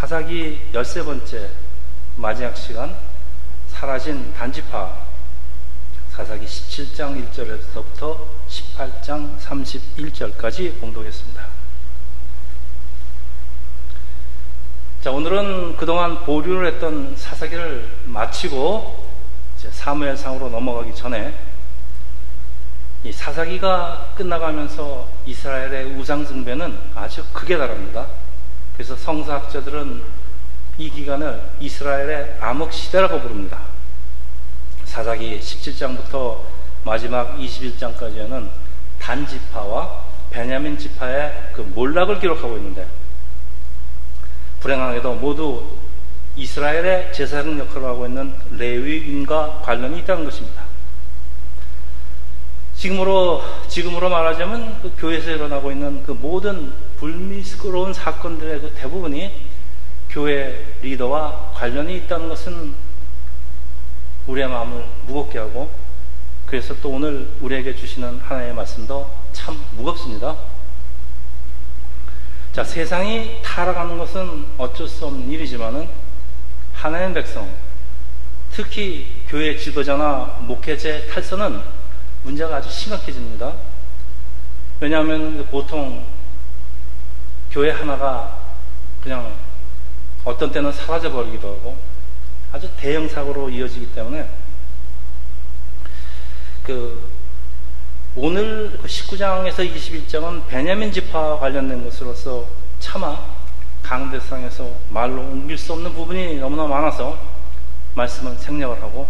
사사기 열세 번째 마지막 시간 사라진 단지파 사사기 17장 1절에서부터 18장 31절까지 공독했습니다. 자, 오늘은 그동안 보류를 했던 사사기를 마치고 사무엘상으로 넘어가기 전에 이 사사기가 끝나가면서 이스라엘의 우상 숭배는 아주 크게 달합니다. 그래서 성사학자들은 이 기간을 이스라엘의 암흑 시대라고 부릅니다. 사사기 17장부터 마지막 21장까지는 단 지파와 베냐민 지파의 그 몰락을 기록하고 있는데 불행하게도 모두 이스라엘의 제사장 역할을 하고 있는 레위인과 관련이 있다는 것입니다. 지금으로 지금으로 말하자면 그 교회에서 일어나고 있는 그 모든 불미스러운 사건들의 그 대부분이 교회 리더와 관련이 있다는 것은 우리의 마음을 무겁게 하고 그래서 또 오늘 우리에게 주시는 하나님의 말씀도 참 무겁습니다. 자, 세상이 타락하는 것은 어쩔 수 없는 일이지만은 하나님 백성, 특히 교회 지도자나 목회자의 탈선은 문제가 아주 심각해집니다. 왜냐하면 보통 교회 하나가 그냥 어떤 때는 사라져 버리기도 하고 아주 대형 사고로 이어지기 때문에 그 오늘 그 19장에서 21장은 베냐민 지파와 관련된 것으로서 차마 강대상에서 말로 옮길 수 없는 부분이 너무나 많아서 말씀은 생략을 하고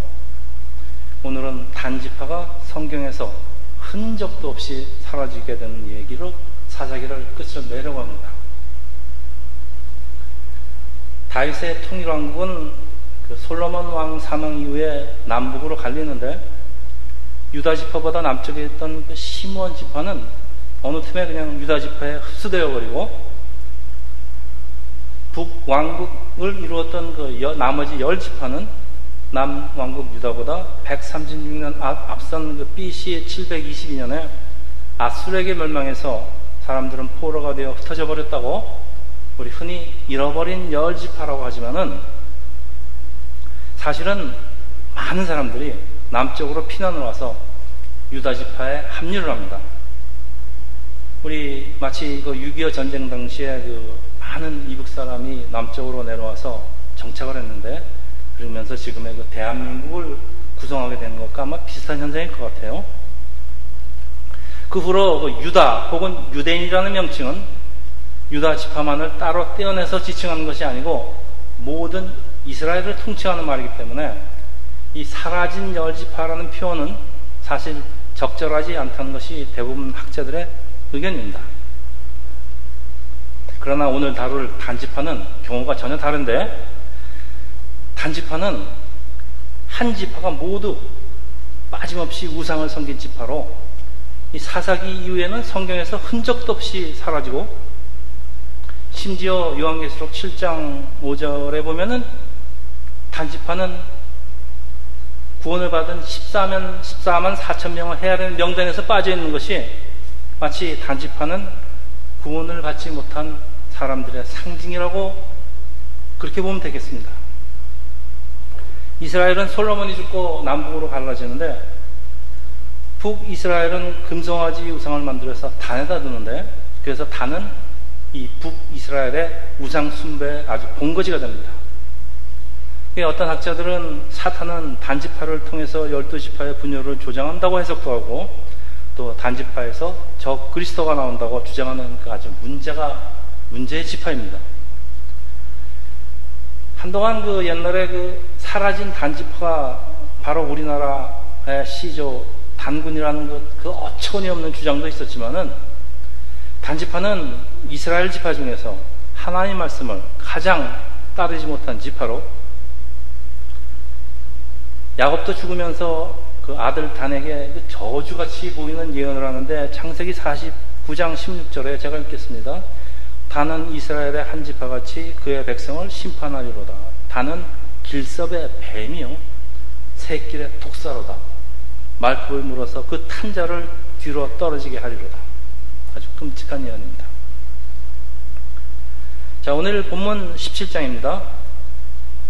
오늘은 단지파가 성경에서 흔적도 없이 사라지게 되는 얘기로 사사기를 끝을 내려고 합니다. 다윗의 통일왕국은 그 솔로몬 왕 사망 이후에 남북으로 갈리는데 유다 지파보다 남쪽에 있던 그 시므온 지파는 어느 틈에 그냥 유다 지파에 흡수되어 버리고 북 왕국을 이루었던 그 여, 나머지 열 지파는 남왕국 유다보다 136년 앞, 앞선 그 BC 722년에 아수르에게 멸망해서 사람들은 포로가 되어 흩어져 버렸다고 우리 흔히 잃어버린 열 지파라고 하지만은 사실은 많은 사람들이 남쪽으로 피난을 와서 유다 지파에 합류를 합니다. 우리 마치 그 6.25 전쟁 당시에 그 많은 이북 사람이 남쪽으로 내려와서 정착을 했는데 그러면서 지금의 그 대한민국을 구성하게 되는 것과 아마 비슷한 현상일 것 같아요. 그 후로 그 유다 혹은 유대인이라는 명칭은 유다 지파만을 따로 떼어내서 지칭하는 것이 아니고 모든 이스라엘을 통치하는 말이기 때문에 이 사라진 열지파라는 표현은 사실 적절하지 않다는 것이 대부분 학자들의 의견입니다. 그러나 오늘 다룰 단지파는 경우가 전혀 다른데 단지파는 한 지파가 모두 빠짐없이 우상을 섬긴 지파로 이 사사기 이후에는 성경에서 흔적도 없이 사라지고 심지어 요한계시록 7장 5절에 보면은 단지파는 구원을 받은 14만, 14만 4천 명을 헤아리는 명단에서 빠져 있는 것이 마치 단지파는 구원을 받지 못한 사람들의 상징이라고 그렇게 보면 되겠습니다. 이스라엘은 솔로몬이 죽고 남북으로 갈라지는데 북이스라엘은 금송아지 우상을 만들어서 단에다 두는데 그래서 단은 이 북이스라엘의 우상 숭배 아주 본거지가 됩니다. 어떤 학자들은 사탄은 단지파를 통해서 열두 지파의 분열을 조장한다고 해석도 하고 또 단지파에서 저 그리스도가 나온다고 주장하는 그 아주 문제가 문제의 지파입니다. 한동안 그 옛날에 그 사라진 단지파가 바로 우리나라의 시조 단군이라는 그, 그 어처구니 없는 주장도 있었지만은 단지파는 이스라엘 지파 중에서 하나님 말씀을 가장 따르지 못한 지파로 야곱도 죽으면서 그 아들 단에게 그 저주같이 보이는 예언을 하는데 창세기 49장 16절에 제가 읽겠습니다. 단은 이스라엘의 한 지파같이 그의 백성을 심판하리로다. 단은 길섭의 뱀이요 새길의 독사로다. 말굽을 물어서 그 탄자를 뒤로 떨어지게 하리로다. 아주 끔찍한 예언입니다. 자, 오늘 본문 17장입니다.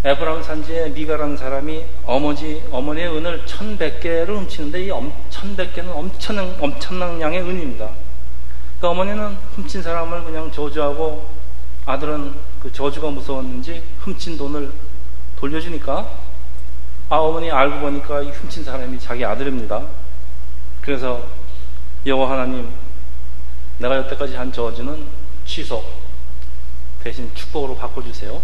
에브라임 산지에 미가라는 사람이 어머니, 어머니의 은을 1100개를 훔치는데 이 1100개는 엄청난, 엄청난 양의 은입니다. 그 어머니는 훔친 사람을 그냥 저주하고 아들은 그 저주가 무서웠는지 훔친 돈을 돌려주니까 아, 어머니 알고 보니까 이 훔친 사람이 자기 아들입니다. 그래서 여호와 하나님 내가 여태까지 한 저주는 취소 대신 축복으로 바꿔주세요.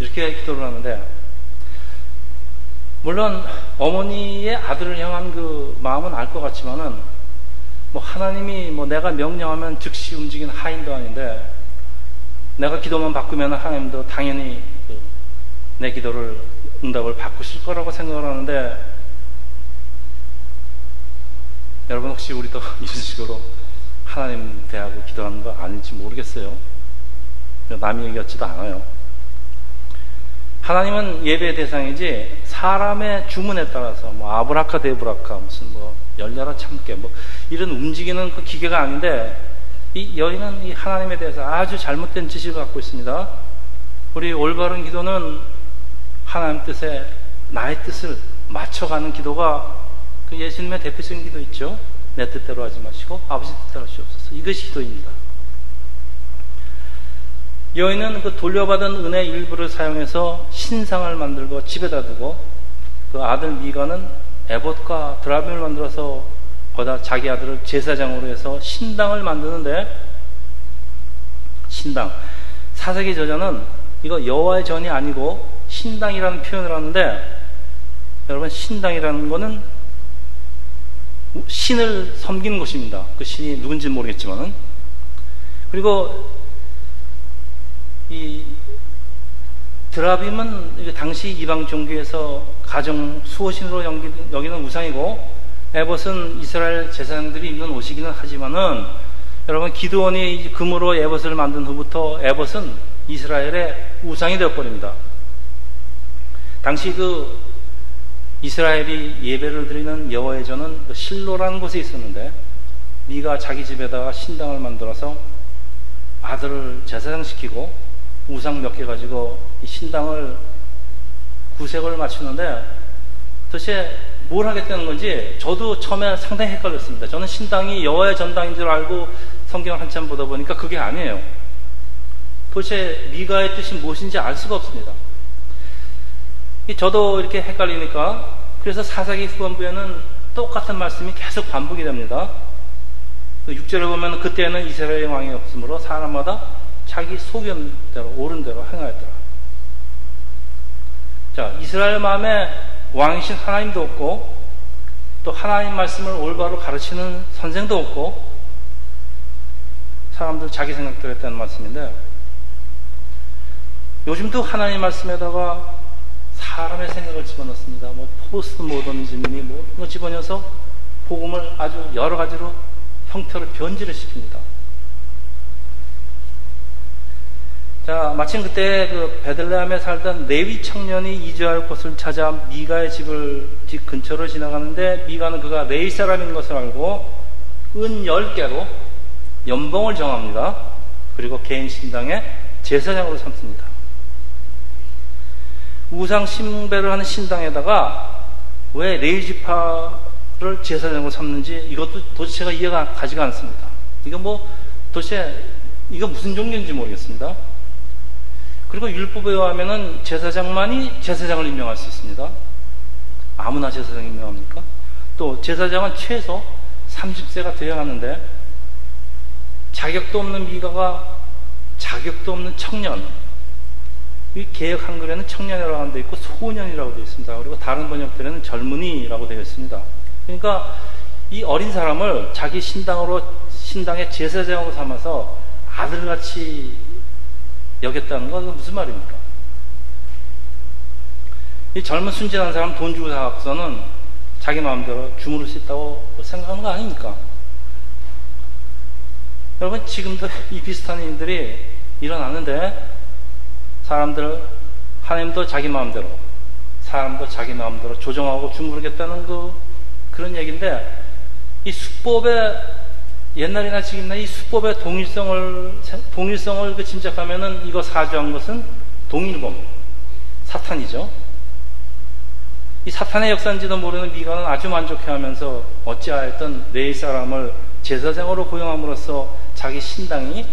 이렇게 기도를 하는데 물론 어머니의 아들을 향한 그 마음은 알 것 같지만은 뭐 하나님이 뭐 내가 명령하면 즉시 움직이는 하인도 아닌데 내가 기도만 바꾸면 하나님도 당연히 그내 기도를 응답을 바꾸실 거라고 생각을 하는데 여러분 혹시 우리도 이런 식으로 하나님 대하고 기도하는 거 아닌지 모르겠어요. 남이 얘기 같지도 않아요. 하나님은 예배 대상이지 사람의 주문에 따라서 뭐 아브라카 데브라카 무슨 뭐 열려라 참깨 뭐 이런 움직이는 그 기계가 아닌데 이 여인은 이 하나님에 대해서 아주 잘못된 지식을 갖고 있습니다. 우리 올바른 기도는 하나님 뜻에 나의 뜻을 맞춰가는 기도가 그 예수님의 대표적인 기도 있죠. 내 뜻대로 하지 마시고 아버지 뜻대로 하시옵소서. 이것이 기도입니다. 여인은 그 돌려받은 은혜 일부를 사용해서 신상을 만들고 집에다 두고 그 아들 미가는 에봇과 드라빔을 만들어서 거다 자기 아들을 제사장으로 해서 신당을 만드는데 신당 사세기 저자는 이거 여호와의 전이 아니고 신당이라는 표현을 하는데 여러분 신당이라는 것은 신을 섬기는 곳입니다. 그 신이 누군지 모르겠지만은 그리고 이 드라빔은 당시 이방 종교에서 가정 수호신으로 여기는 우상이고 에봇은 이스라엘 제사장들이 입는 옷이기는 하지만은 여러분 기드원이 금으로 에봇을 만든 후부터 에봇은 이스라엘의 우상이 되어버립니다. 당시 그 이스라엘이 예배를 드리는 여호와의 전은 그 실로라는 곳에 있었는데 미가 자기 집에다가 신당을 만들어서 아들을 제사장시키고 우상 몇 개 가지고 이 신당을 구색을 맞추는데 도대체 뭘 하겠다는 건지 저도 처음에 상당히 헷갈렸습니다. 저는 신당이 여호와의 전당인 줄 알고 성경을 한참 보다 보니까 그게 아니에요. 도대체 미가의 뜻이 무엇인지 알 수가 없습니다. 저도 이렇게 헷갈리니까 그래서 사사기 후반부에는 똑같은 말씀이 계속 반복이 됩니다. 6절에 보면 그때는 이스라엘 왕이 없으므로 사람마다 자기 소견대로 옳은 대로 행하였더라. 자, 이스라엘 마음에 왕이신 하나님도 없고 또 하나님 말씀을 올바로 가르치는 선생도 없고 사람들 자기 생각대로 했다는 말씀인데 요즘도 하나님 말씀에다가 사람의 생각을 집어넣습니다. 뭐 포스트 모더니즘이니 뭐 이거 집어넣어서 복음을 아주 여러 가지로 형태로 변질을 시킵니다. 자, 마침 그때 그 베들레헴에 살던 레위 청년이 이주할 곳을 찾아 미가의 집을 집 근처로 지나가는데 미가는 그가 레위 사람인 것을 알고 은 10개로 연봉을 정합니다. 그리고 개인 신당의 제사장으로 삼습니다. 우상 신배를 하는 신당에다가 왜 레이지파를 제사장으로 삼는지 이것도 도대체 제가 이해가 가지가 않습니다. 이거 뭐 도대체 이거 무슨 종교인지 모르겠습니다. 그리고 율법에 의하면은 제사장만이 제사장을 임명할 수 있습니다. 아무나 제사장 임명합니까? 또 제사장은 최소 30세가 되어야 하는데 자격도 없는 미가가 자격도 없는 청년 이 개혁 한글에는 청년이라고 하는 데 있고 소년이라고 되어 있습니다. 그리고 다른 번역들에는 젊은이라고 되어 있습니다. 그러니까 이 어린 사람을 자기 신당으로 신당의 제사장으로 삼아서 아들같이 여겼다는 건 무슨 말입니까? 이 젊은 순진한 사람 돈 주고 사갖고서는 자기 마음대로 주무를 수 있다고 생각하는 거 아닙니까? 여러분 지금도 이 비슷한 일들이 일어나는데 사람들 하나님도 자기 마음대로 사람도 자기 마음대로 조정하고 주무르겠다는 그 그런 얘기인데 이 수법에 옛날이나 지금이나 이 수법의 동일성을 동일성을 그 짐작하면은 이거 사주한 것은 동일범 사탄이죠. 이 사탄의 역사인지도 모르는 미가는 아주 만족해 하면서 어찌하였던 네 사람을 제사장으로 고용함으로써 자기 신당이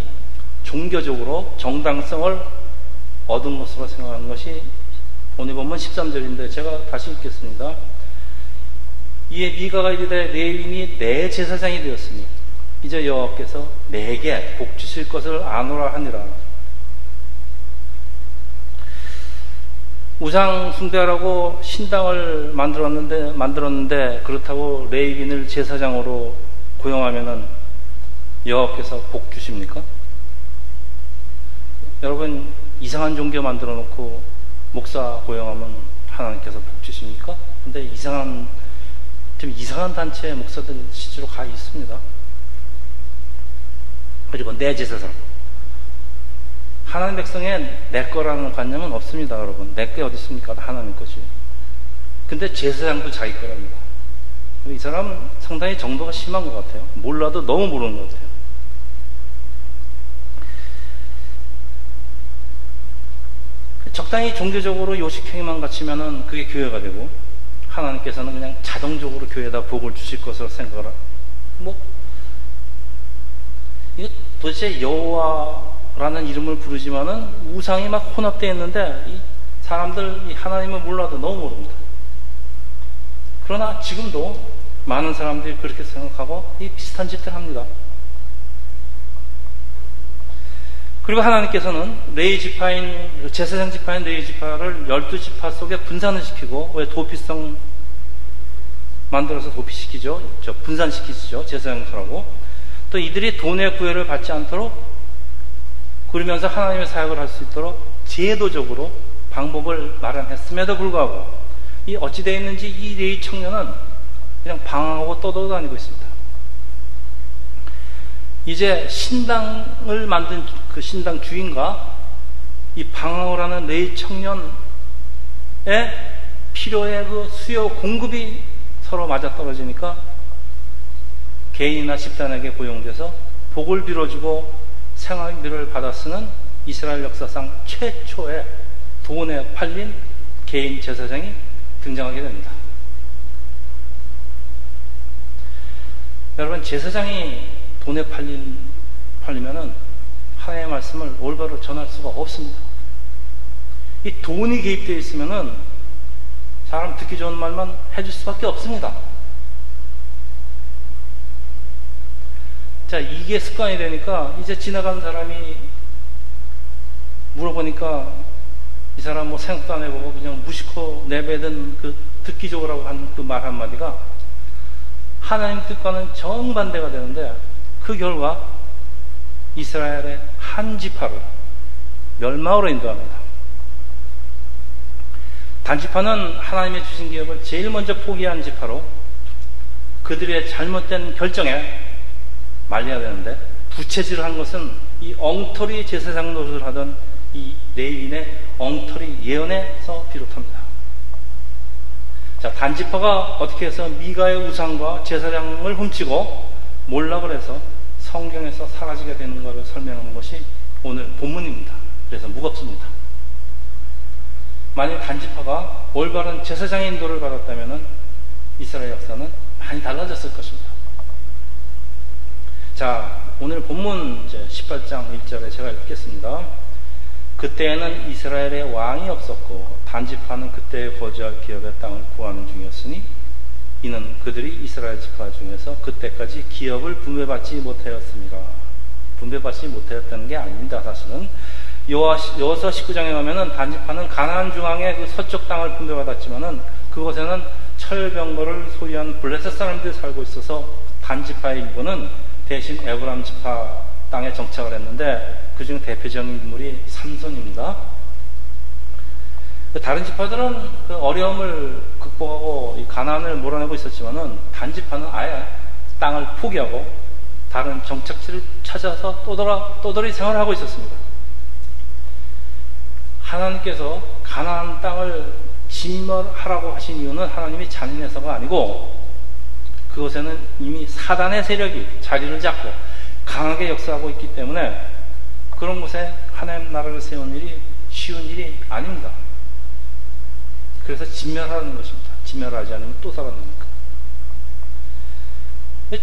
종교적으로 정당성을 얻은 것으로 생각하는 것이 오늘 보면 13절인데 제가 다시 읽겠습니다. 이에 미가가 이르되 레인이 내 제사장이 되었으니 이제 여호와께서 내게 복 주실 것을 아노라 하니라. 우상 숭배하라고 신당을 만들었는데 만들었는데 그렇다고 레이빈을 제사장으로 고용하면은 여호와께서 복 주십니까? 여러분 이상한 종교 만들어 놓고 목사 고용하면 하나님께서 복 주십니까? 근데 이상한 좀 이상한 단체의 목사들 실제로 가 있습니다. 그리고 내 제사장. 하나님 백성의 내 거라는 관념은 없습니다, 여러분. 내 게 어디 있습니까? 하나님 거지. 근데 제사장도 자기 거랍니다. 이 사람은 상당히 정도가 심한 것 같아요. 몰라도 너무 모르는 것 같아요. 적당히 종교적으로 요식행위만 갖추면은 그게 교회가 되고 하나님께서는 그냥 자동적으로 교회에다 복을 주실 것으로 생각을 뭐 도대체 여호와라는 이름을 부르지만은 우상이 막 혼합되어 있는데 이 사람들 이 하나님을 몰라도 너무 모릅니다. 그러나 지금도 많은 사람들이 그렇게 생각하고 이 비슷한 짓을 합니다. 그리고 하나님께서는 레이 지파인 제사장 지파인 레이 지파를 열두 지파 속에 분산을 시키고 왜 도피성 만들어서 도피시키죠. 저 분산시키시죠. 제사장들하고 또 이들이 돈의 구애를 받지 않도록 그러면서 하나님의 사역을 할 수 있도록 제도적으로 방법을 마련했음에도 불구하고 이 어찌 되어 있는지 이 레이 청년은 그냥 방황하고 떠돌아다니고 있습니다. 이제 신당을 만든 그 신당 주인과 이 방황을 하는 레이 청년의 필요의 그 수요 공급이 서로 맞아 떨어지니까 개인이나 집단에게 고용돼서 복을 빌어주고 생활비를 받아 쓰는 이스라엘 역사상 최초의 돈에 팔린 개인 제사장이 등장하게 됩니다. 여러분 제사장이 돈에 팔린, 팔리면은 하나님의 말씀을 올바로 전할 수가 없습니다. 이 돈이 개입되어 있으면은 사람 듣기 좋은 말만 해줄 수밖에 없습니다. 자, 이게 습관이 되니까 이제 지나가는 사람이 물어보니까 이 사람 뭐 생각도 안 해보고 그냥 무시코 내뱉은 그 듣기 좋으라고 하는 그말 한마디가 하나님 뜻과는 정반대가 되는데 그 결과 이스라엘의 한 지파를 멸망으로 인도합니다. 단지파는 하나님의 주신 기업을 제일 먼저 포기한 지파로 그들의 잘못된 결정에 말려야 되는데 부채질을 한 것은 이 엉터리 제사장 노릇을 하던 이 레인의 엉터리 예언에서 비롯합니다. 자, 단지파가 어떻게 해서 미가의 우상과 제사장을 훔치고 몰락을 해서 성경에서 사라지게 되는 것을 설명하는 것이 오늘 본문입니다. 그래서 무겁습니다. 만약 단지파가 올바른 제사장의 인도를 받았다면 이스라엘 역사는 많이 달라졌을 것입니다. 자, 오늘 본문 18장 1절에 제가 읽겠습니다. 그때에는 이스라엘에 왕이 없었고 단지파는 그때 거주할 기업의 땅을 구하는 중이었으니 이는 그들이 이스라엘 지파 중에서 그때까지 기업을 분배받지 못하였습니다. 분배받지 못하였다는 게 아닙니다. 사실은 여호서 19장에 가면은 단지파는 가나안 중앙의 그 서쪽 땅을 분배받았지만은 그곳에는 철병거를 소유한 블레셋 사람들이 살고 있어서 단지파의 일부는 대신 에브람 지파 땅에 정착을 했는데 그중 대표적인 인물이 삼손입니다. 그 다른 지파들은 그 어려움을 극복하고 가난을 몰아내고 있었지만은 단지파는 아예 땅을 포기하고 다른 정착지를 찾아서 또돌아, 또돌이 생활을 하고 있었습니다. 하나님께서 가난한 땅을 진멸하라고 하신 이유는 하나님이 잔인해서가 아니고 그곳에는 이미 사단의 세력이 자리를 잡고 강하게 역사하고 있기 때문에 그런 곳에 하나님 나라를 세운 일이 쉬운 일이 아닙니다. 그래서 진멸하는 것입니다. 진멸하지 않으면 또 살아납니까?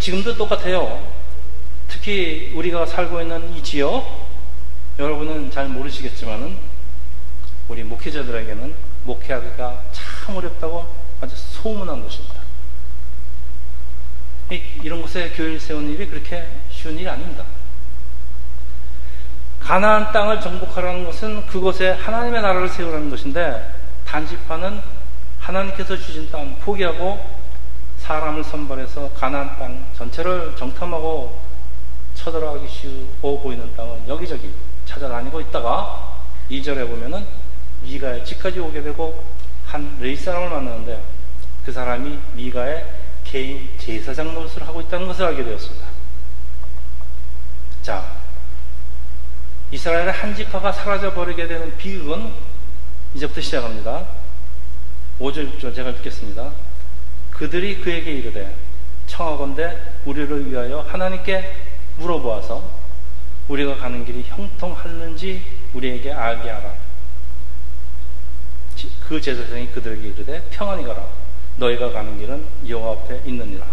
지금도 똑같아요. 특히 우리가 살고 있는 이 지역, 여러분은 잘 모르시겠지만은 우리 목회자들에게는 목회하기가 참 어렵다고 아주 소문난 곳입니다. 이런 곳에 교회를 세운 일이 그렇게 쉬운 일이 아닙니다. 가나안 땅을 정복하라는 것은 그곳에 하나님의 나라를 세우라는 것인데 단지파는 하나님께서 주신 땅 포기하고 사람을 선발해서 가나안 땅 전체를 정탐하고 쳐들어가기 쉬워 보이는 땅은 여기저기 찾아다니고 있다가 2절에 보면은 미가의 집까지 오게 되고 한 레이 사람을 만나는데 그 사람이 미가의 개인 제사장 노릇을 하고 있다는 것을 알게 되었습니다. 자, 이스라엘의 한 지파가 사라져 버리게 되는 비극은 이제부터 시작합니다. 5절 6절 제가 읽겠습니다. 그들이 그에게 이르되 청하건대 우리를 위하여 하나님께 물어보아서 우리가 가는 길이 형통하는지 우리에게 알게 하라. 그 제사장이 그들에게 이르되 평안히 가라. 너희가 가는 길은 여호와 앞에 있느니라.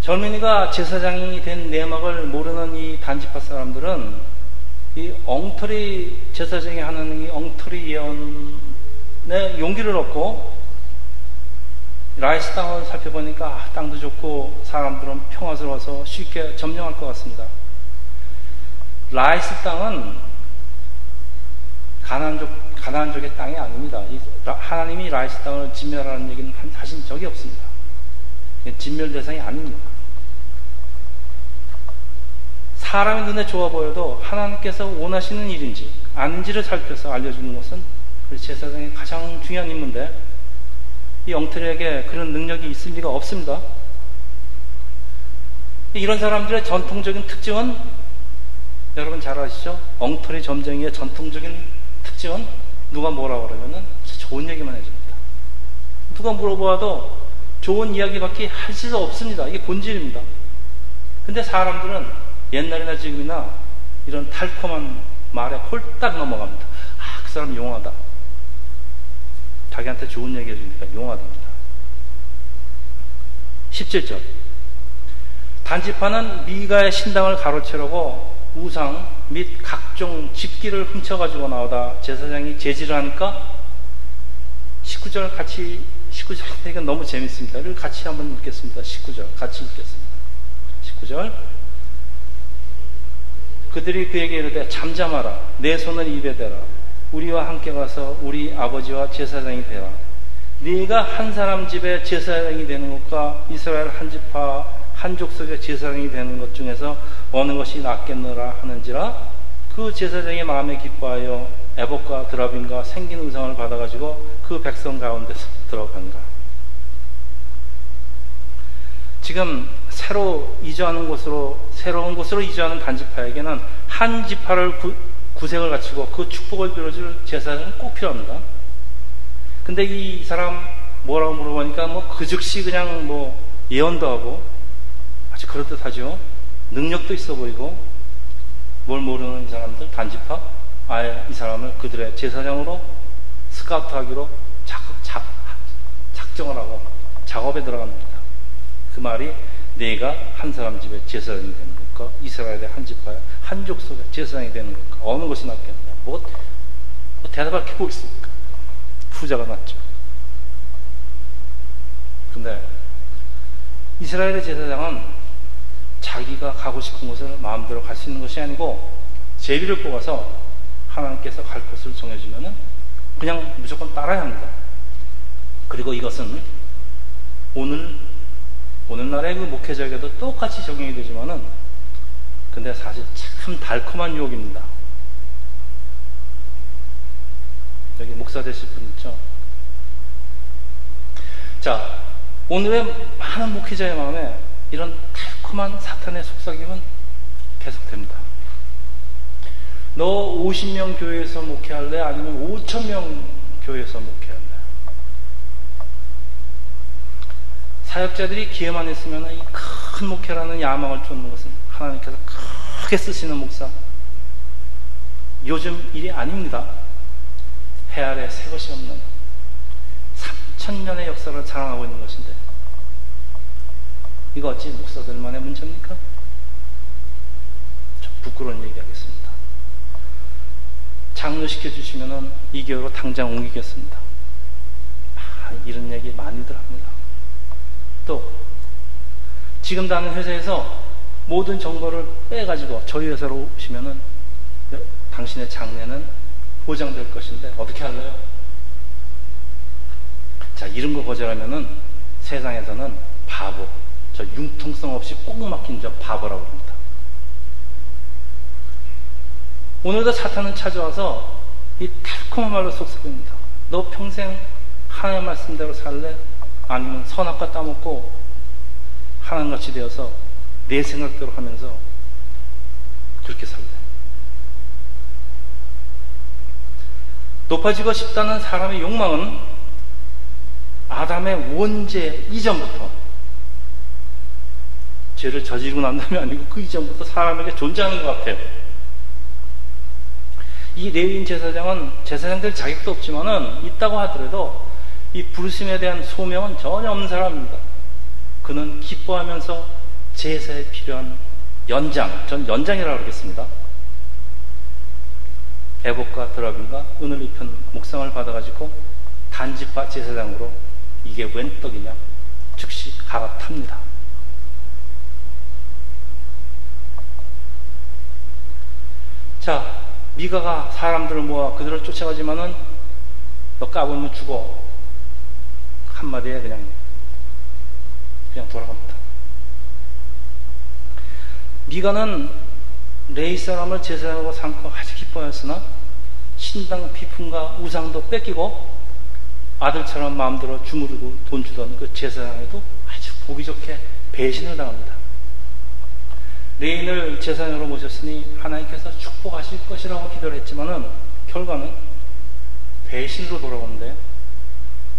젊은이가 제사장이 된 내막을 모르는 이 단지파 사람들은 이 엉터리 제사장이 하는 이 엉터리 예언에 용기를 얻고 라이스 땅을 살펴보니까 아, 땅도 좋고 사람들은 평화스러워서 쉽게 점령할 것 같습니다. 라이스 땅은 가나안족 가나안족의 땅이 아닙니다. 하나님이 라이스 땅을 진멸하는 얘기는 하신 적이 없습니다. 진멸 대상이 아닙니다. 사람의 눈에 좋아 보여도 하나님께서 원하시는 일인지 아닌지를 살펴서 알려주는 것은 우리 제사장의 가장 중요한 임무인데 이 엉터리에게 그런 능력이 있을 리가 없습니다. 이런 사람들의 전통적인 특징은 여러분 잘 아시죠? 엉터리 점쟁이의 전통적인 특징은 누가 뭐라 그러면은 좋은 얘기만 해줍니다. 누가 물어보아도 좋은 이야기밖에 할수 없습니다. 이게 본질입니다. 근데 사람들은 옛날이나 지금이나 이런 달콤한 말에 홀딱 넘어갑니다. 아, 그 사람 용하다. 자기한테 좋은 얘기 해주니까 용하답니다. 17절. 단지파는 미가의 신당을 가로채려고 우상 및 각종 집기를 훔쳐가지고 나오다 제사장이 제지를 하니까 19절 같이 19절 이건 너무 재밌습니다. 이걸 같이 한번 읽겠습니다. 19절 같이 읽겠습니다. 19절 그들이 그에게 이르되 잠잠하라 내 손을 입에 대라 우리와 함께 가서 우리 아버지와 제사장이 되라 네가 한 사람 집에 제사장이 되는 것과 이스라엘 한 집파 한 족속의 제사장이 되는 것 중에서 어느 것이 낫겠느라 하는지라 그 제사장의 마음에 기뻐하여 에복과 드라빈과 생긴 의상을 받아가지고 그 백성 가운데서 들어간다. 지금 새로 이주하는 곳으로 새로운 곳으로 이주하는 단지파에게는 한 지파를 구, 구색을 갖추고 그 축복을 빌어줄 제사장은 꼭 필요합니다. 근데 이 사람 뭐라고 물어보니까 뭐 그 즉시 그냥 뭐 예언도 하고 아주 그럴듯 하죠. 능력도 있어 보이고 뭘 모르는 이 사람들 단지파 아예 이 사람을 그들의 제사장으로 스카우트하기로 작, 작, 작정을 하고 작업에 들어갑니다. 그 말이 내가 한 사람 집에 제사장이 되는 것과 이스라엘의 한 집파의 한 족속의 제사장이 되는 것과 어느 것이 낫겠냐? 뭐, 뭐 대답할 게 뭐 있습니까? 후자가 낫죠. 근데 이스라엘의 제사장은 자기가 가고 싶은 곳을 마음대로 갈 수 있는 것이 아니고 제비를 뽑아서 하나님께서 갈 곳을 정해주면은 그냥 무조건 따라야 합니다. 그리고 이것은 오늘 오늘날의 그 목회자에게도 똑같이 적용이 되지만은 근데 사실 참 달콤한 유혹입니다. 여기 목사 되실 분 있죠? 자, 오늘의 많은 목회자의 마음에 이런 달콤한 사탄의 속삭임은 계속됩니다. 너 50명 교회에서 목회할래? 아니면 5천명 교회에서 목회할래? 사역자들이 기회만 있으면 이 큰 목회라는 야망을 쫓는 것은 하나님께서 크게 쓰시는 목사. 요즘 일이 아닙니다. 해 아래 새 것이 없는 3천년의 역사를 자랑하고 있는 것인데 이거 어찌 목사들만의 문제입니까? 좀 부끄러운 얘기하겠습니다. 장로시켜 주시면은 2개월로 당장 옮기겠습니다. 아, 이런 얘기 많이들 합니다. 또 지금 다는 회사에서 모든 정보를 빼가지고 저희 회사로 오시면은 당신의 장래는 보장될 것인데 어떻게 할래요? 자 이런 거 거절하면은 세상에서는 바보, 저 융통성 없이 꼭 막힌 저 바보라고 합니다. 오늘도 사탄은 찾아와서 이 달콤한 말로 속삭입니다. 너 평생 하나님 말씀대로 살래? 아니면 선악과 따먹고 하나님같이 되어서 내 생각대로 하면서 그렇게 살래? 높아지고 싶다는 사람의 욕망은 아담의 원죄 이전부터 죄를 저지르고 난 다음에 아니고 그 이전부터 사람에게 존재하는 것 같아요. 이 레위인 제사장은 제사장들 자격도 없지만은 있다고 하더라도 이 부르심에 대한 소명은 전혀 없는 사람입니다. 그는 기뻐하면서 제사에 필요한 연장, 전 연장이라고 그러겠습니다. 애복과 드라빔과 은을 입힌 목상을 받아가지고 단지파 제사장으로 이게 웬 떡이냐 즉시 갈아탑니다. 자, 미가가 사람들을 모아 그들을 쫓아가지만은 너 까불면 죽어. 한마디에 그냥, 그냥 돌아갑니다. 미가는 레이 사람을 제사장으로 삼고 아주 기뻐하였으나 신당 비품과 우상도 뺏기고 아들처럼 마음대로 주무르고 돈 주던 그 제사장에도 아주 보기 좋게 배신을 당합니다. 레인을 제사장으로 모셨으니 하나님께서 축복하실 것이라고 기도를 했지만은 결과는 배신으로 돌아오는데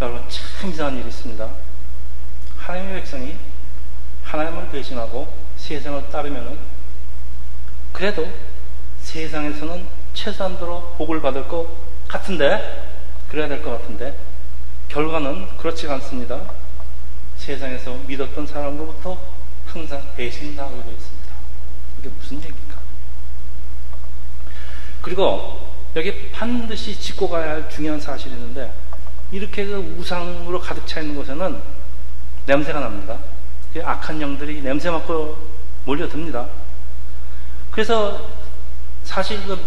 여러분 참 이상한 일이 있습니다. 하나님의 백성이 하나님을 배신하고 세상을 따르면은 그래도 세상에서는 최소한도로 복을 받을 것 같은데 그래야 될 것 같은데 결과는 그렇지가 않습니다. 세상에서 믿었던 사람으로부터 항상 배신당하고 있습니다. 이게 무슨 얘기입니까? 그리고 여기 반드시 짚고 가야 할 중요한 사실이 있는데 이렇게 그 우상으로 가득 차 있는 곳에는 냄새가 납니다. 악한 영들이 냄새 맡고 몰려듭니다. 그래서 사실 그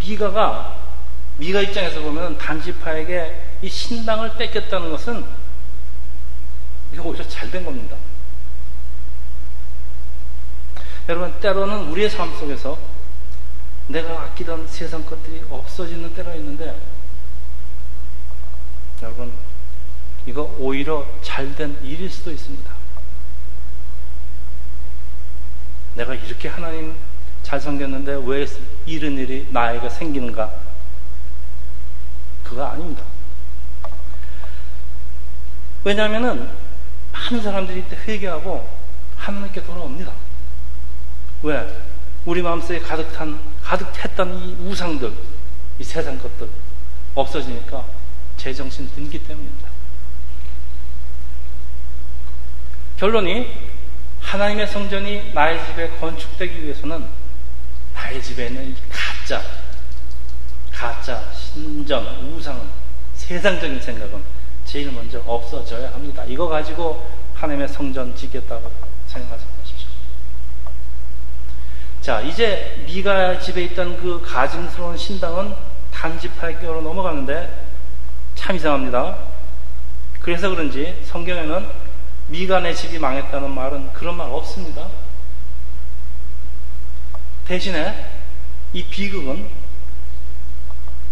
미가가 미가 입장에서 보면 단지파에게 이 신당을 뺏겼다는 것은 이게 오히려 잘 된 겁니다. 여러분, 때로는 우리의 삶 속에서 내가 아끼던 세상 것들이 없어지는 때가 있는데, 여러분, 이거 오히려 잘 된 일일 수도 있습니다. 내가 이렇게 하나님 잘 섬겼는데 왜 이런 일이 나에게 생기는가? 그거 아닙니다. 왜냐하면 많은 사람들이 회개하고 하나님께 돌아옵니다. 왜? 우리 마음속에 가득한, 가득했던 이 우상들, 이 세상 것들 없어지니까 제정신 든기 때문입니다. 결론이 하나님의 성전이 나의 집에 건축되기 위해서는 나의 집에 있는 이 가짜, 가짜, 신전, 우상은 세상적인 생각은 제일 먼저 없어져야 합니다. 이거 가지고 하나님의 성전 짓겠다고 생각하지 마십시오. 자, 이제 미가 집에 있던 그 가증스러운 신당은 단지팔교로 넘어가는데 참 이상합니다. 그래서 그런지 성경에는 미간의 집이 망했다는 말은 그런 말 없습니다. 대신에 이 비극은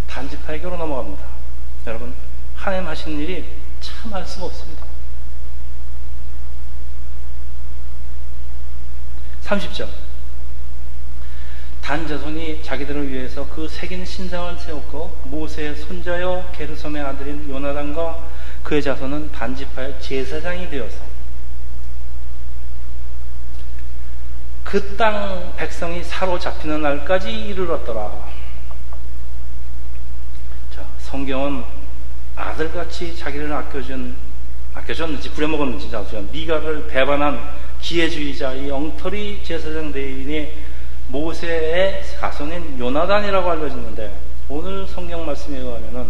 단지팔교로 넘어갑니다. 여러분, 하나님 하시는 일이 참알 수가 없습니다. 30절. 단자손이 자기들을 위해서 그 새긴 신상을 세웠고 모세의 손자여 게르솜의 아들인 요나단과 그의 자손은 반지파의 제사장이 되어서 그 땅 백성이 사로잡히는 날까지 이르렀더라. 자, 성경은 아들같이 자기를 아껴준 아껴줬는지 부려먹었는지 자수야 미가를 배반한 기회주의자 이 엉터리 제사장 대인의 모세의 자손인 요나단이라고 알려졌는데 오늘 성경 말씀에 의하면은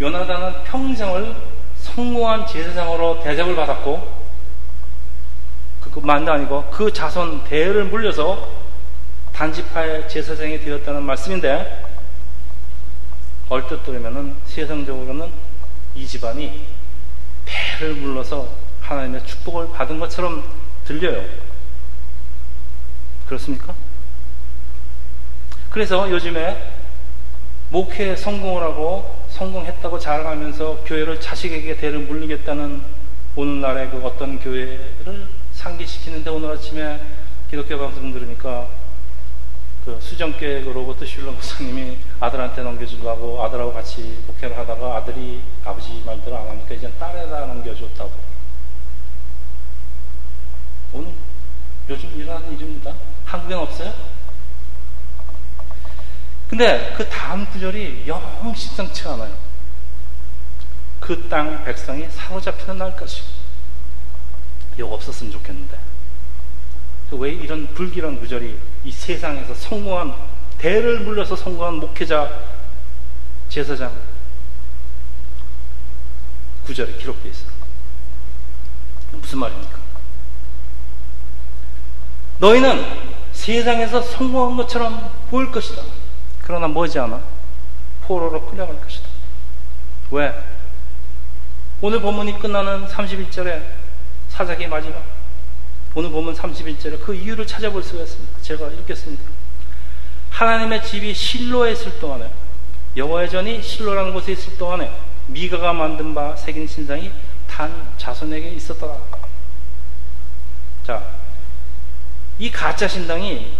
요나단은 평생을 성공한 제사장으로 대접을 받았고 그만도 아니고 그 자손 대를 물려서 단지파의 제사장이 되었다는 말씀인데 얼뜻 들으면은 세상적으로는 이 집안이 대를 물러서 하나님의 축복을 받은 것처럼 들려요. 그렇습니까? 그래서 요즘에 목회에 성공을 하고 성공했다고 자랑하면서 교회를 자식에게 대를 물리겠다는 오늘날의 그 어떤 교회를 상기시키는데 오늘 아침에 기독교 방송 들으니까 그 수정교회 그 로버트 슐러 목사님이 아들한테 넘겨주려고 아들하고 같이 목회를 하다가 아들이 아버지 말대로 안 하니까 이제 딸에다 넘겨줬다고. 오늘 요즘 일어나는 일입니다. 한국엔 없어요? 근데 그 다음 구절이 영 심상치가 않아요. 그 땅 백성이 사로잡히는 날까지. 이거 없었으면 좋겠는데. 왜 이런 불길한 구절이 이 세상에서 성공한, 대를 물려서 성공한 목회자, 제사장 구절에 기록되어 있어요. 무슨 말입니까? 너희는 세상에서 성공한 것처럼 보일 것이다. 그러나 머지않아 포로로 끌려갈 것이다. 왜? 오늘 본문이 끝나는 31절에 사자기 마지막 오늘 본문 31절에 그 이유를 찾아볼 수가 있습니다. 제가 읽겠습니다. 하나님의 집이 실로에 있을 동안에 여호와의 전이 실로라는 곳에 있을 동안에 미가가 만든 바 새긴 신상이 단 자손에게 있었더라. 자, 이 가짜 신당이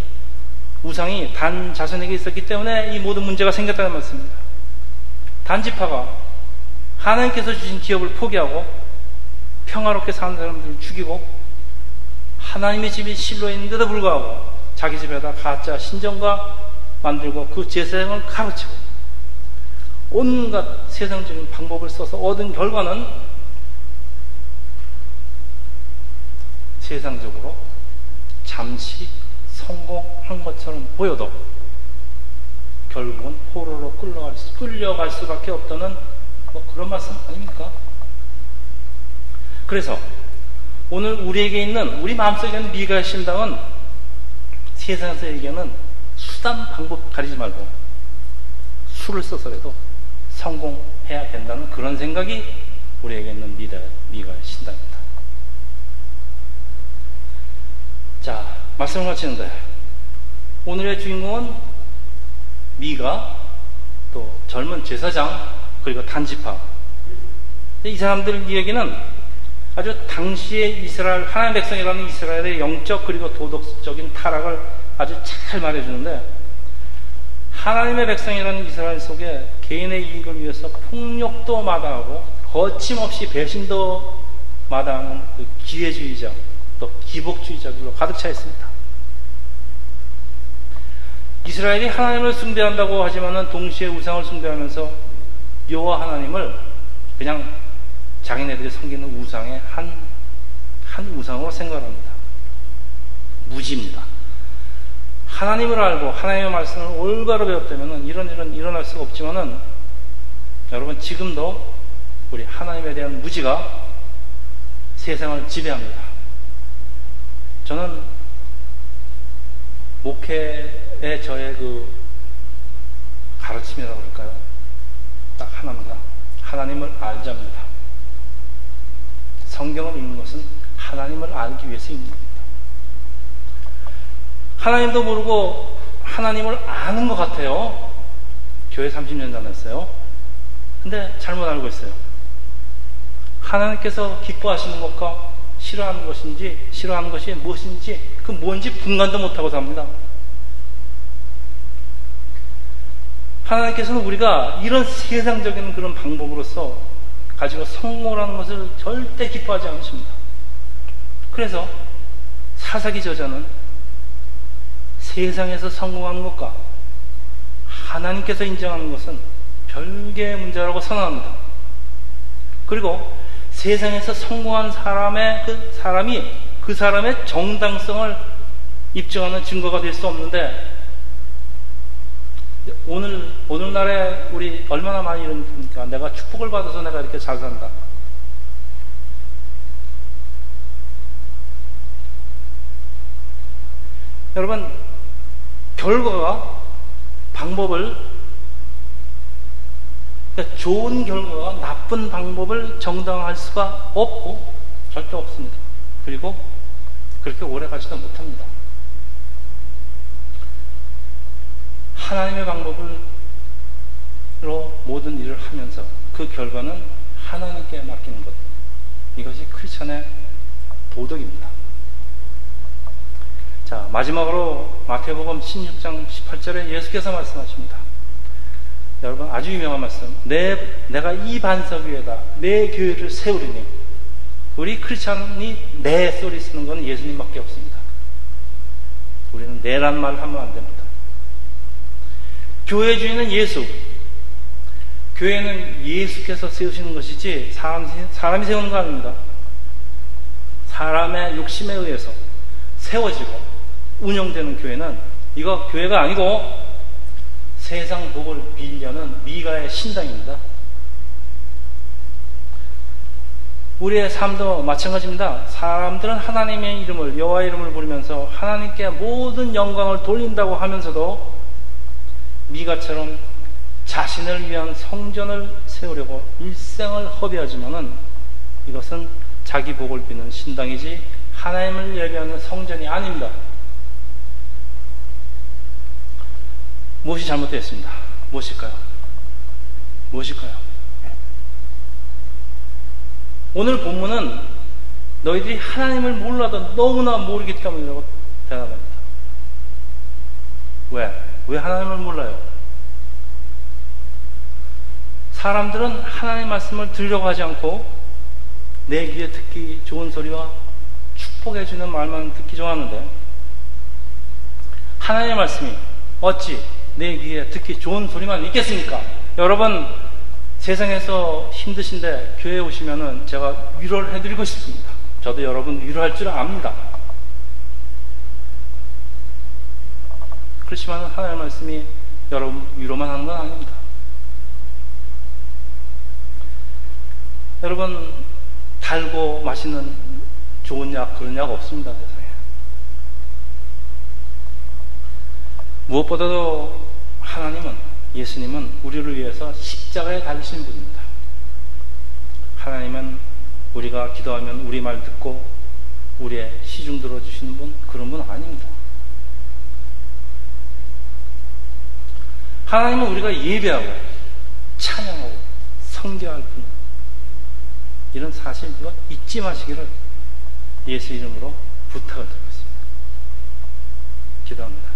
우상이 단 자손에게 있었기 때문에 이 모든 문제가 생겼다는 말씀입니다. 단지파가 하나님께서 주신 기업을 포기하고 평화롭게 사는 사람들을 죽이고 하나님의 집이 실로에 있는데도 불구하고 자기 집에다 가짜 신정과 만들고 그 제사장을 가르치고 온갖 세상적인 방법을 써서 얻은 결과는 세상적으로 잠시 성공한 것처럼 보여도 결국은 포로로 끌려갈, 수, 끌려갈 수밖에 없다는 뭐 그런 말씀 아닙니까? 그래서 오늘 우리에게 있는 우리 마음속에 있는 미가의 신당은 세상에서 얘기하는 수단 방법 가리지 말고 수를 써서라도 성공해야 된다는 그런 생각이 우리에게 있는 미가, 미가의 신당입니다. 자, 말씀을 마치는데 오늘의 주인공은 미가 또 젊은 제사장 그리고 단지파 이 사람들 이야기는 아주 당시의 이스라엘 하나님 백성이라는 이스라엘의 영적 그리고 도덕적인 타락을 아주 잘 말해주는데 하나님의 백성이라는 이스라엘 속에 개인의 이익을 위해서 폭력도 마다하고 거침없이 배신도 마다하는 그 기회주의자 또 기복주의자들로 가득 차 있습니다. 이스라엘이 하나님을 숭배한다고 하지만은 동시에 우상을 숭배하면서 여호와 하나님을 그냥 자기네들이 섬기는 우상의 한, 한 우상으로 생각합니다. 무지입니다. 하나님을 알고 하나님의 말씀을 올바로 배웠다면 이런 일은 일어날 수가 없지만은 여러분 지금도 우리 하나님에 대한 무지가 세상을 지배합니다. 저는 목회 의 저의 그 가르침이라고 할까요? 딱 하나입니다. 하나님을 알자입니다. 성경을 읽는 것은 하나님을 알기 위해서 읽는 겁니다. 하나님도 모르고 하나님을 아는 것 같아요. 교회 30년 다녔어요. 근데 잘못 알고 있어요. 하나님께서 기뻐하시는 것과 싫어하는 것인지, 싫어하는 것이 무엇인지, 그 뭔지 분간도 못하고 삽니다. 하나님께서는 우리가 이런 세상적인 그런 방법으로서 가지고 성공하는 것을 절대 기뻐하지 않으십니다. 그래서 사사기 저자는 세상에서 성공하는 것과 하나님께서 인정하는 것은 별개의 문제라고 선언합니다. 그리고 세상에서 성공한 사람의 그 사람이 그 사람의 정당성을 입증하는 증거가 될 수 없는데 오늘 오늘날에 우리 얼마나 많이 이런 겁니까? 내가 축복을 받아서 내가 이렇게 잘 산다. 여러분 결과가 방법을 그러니까 좋은 결과가 나쁜 방법을 정당화할 수가 없고 절대 없습니다. 그리고 그렇게 오래 가지도 못합니다. 하나님의 방법으로 모든 일을 하면서 그 결과는 하나님께 맡기는 것. 이것이 크리스천의 도덕입니다. 자, 마지막으로 마태복음 16장 18절에 예수께서 말씀하십니다. 여러분 아주 유명한 말씀. 내 내가 이 반석 위에다 내 교회를 세우리니 우리 크리스천이 내 소리 쓰는 건 예수님밖에 없습니다. 우리는 내란 말을 하면 안 됩니다. 교회 주인은 예수. 교회는 예수께서 세우시는 것이지 사람, 사람이 세우는 거 아닙니다. 사람의 욕심에 의해서 세워지고 운영되는 교회는 이거 교회가 아니고 세상 복을 빌려는 미가의 신당입니다. 우리의 삶도 마찬가지입니다. 사람들은 하나님의 이름을 여호와 의 이름을 부르면서 하나님께 모든 영광을 돌린다고 하면서도 미가처럼 자신을 위한 성전을 세우려고 일생을 허비하지만은 이것은 자기 복을 비는 신당이지 하나님을 예배하는 성전이 아닙니다. 무엇이 잘못되었습니다. 무엇일까요? 무엇일까요? 오늘 본문은 너희들이 하나님을 몰라도 너무나 모르기 때문이라고 대답합니다. 왜? 왜 하나님을 몰라요? 사람들은 하나님의 말씀을 들으려고 하지 않고 내 귀에 듣기 좋은 소리와 축복해주는 말만 듣기 좋아하는데 하나님의 말씀이 어찌 내 귀에 듣기 좋은 소리만 있겠습니까? 여러분 세상에서 힘드신데 교회에 오시면은 제가 위로를 해드리고 싶습니다. 저도 여러분 위로할 줄 압니다. 그렇지만 하나님의 말씀이 여러분 위로만 하는 건 아닙니다. 여러분 달고 맛있는 좋은 약 그런 약 없습니다 세상에. 무엇보다도 하나님은 예수님은 우리를 위해서 십자가에 달리신 분입니다. 하나님은 우리가 기도하면 우리 말 듣고 우리의 시중 들어주시는 분 그런 분 아닙니다. 하나님은 우리가 예배하고 찬양하고 성교할 분 이런 사실 이거 잊지 마시기를 예수 이름으로 부탁을 드리겠습니다. 기도합니다.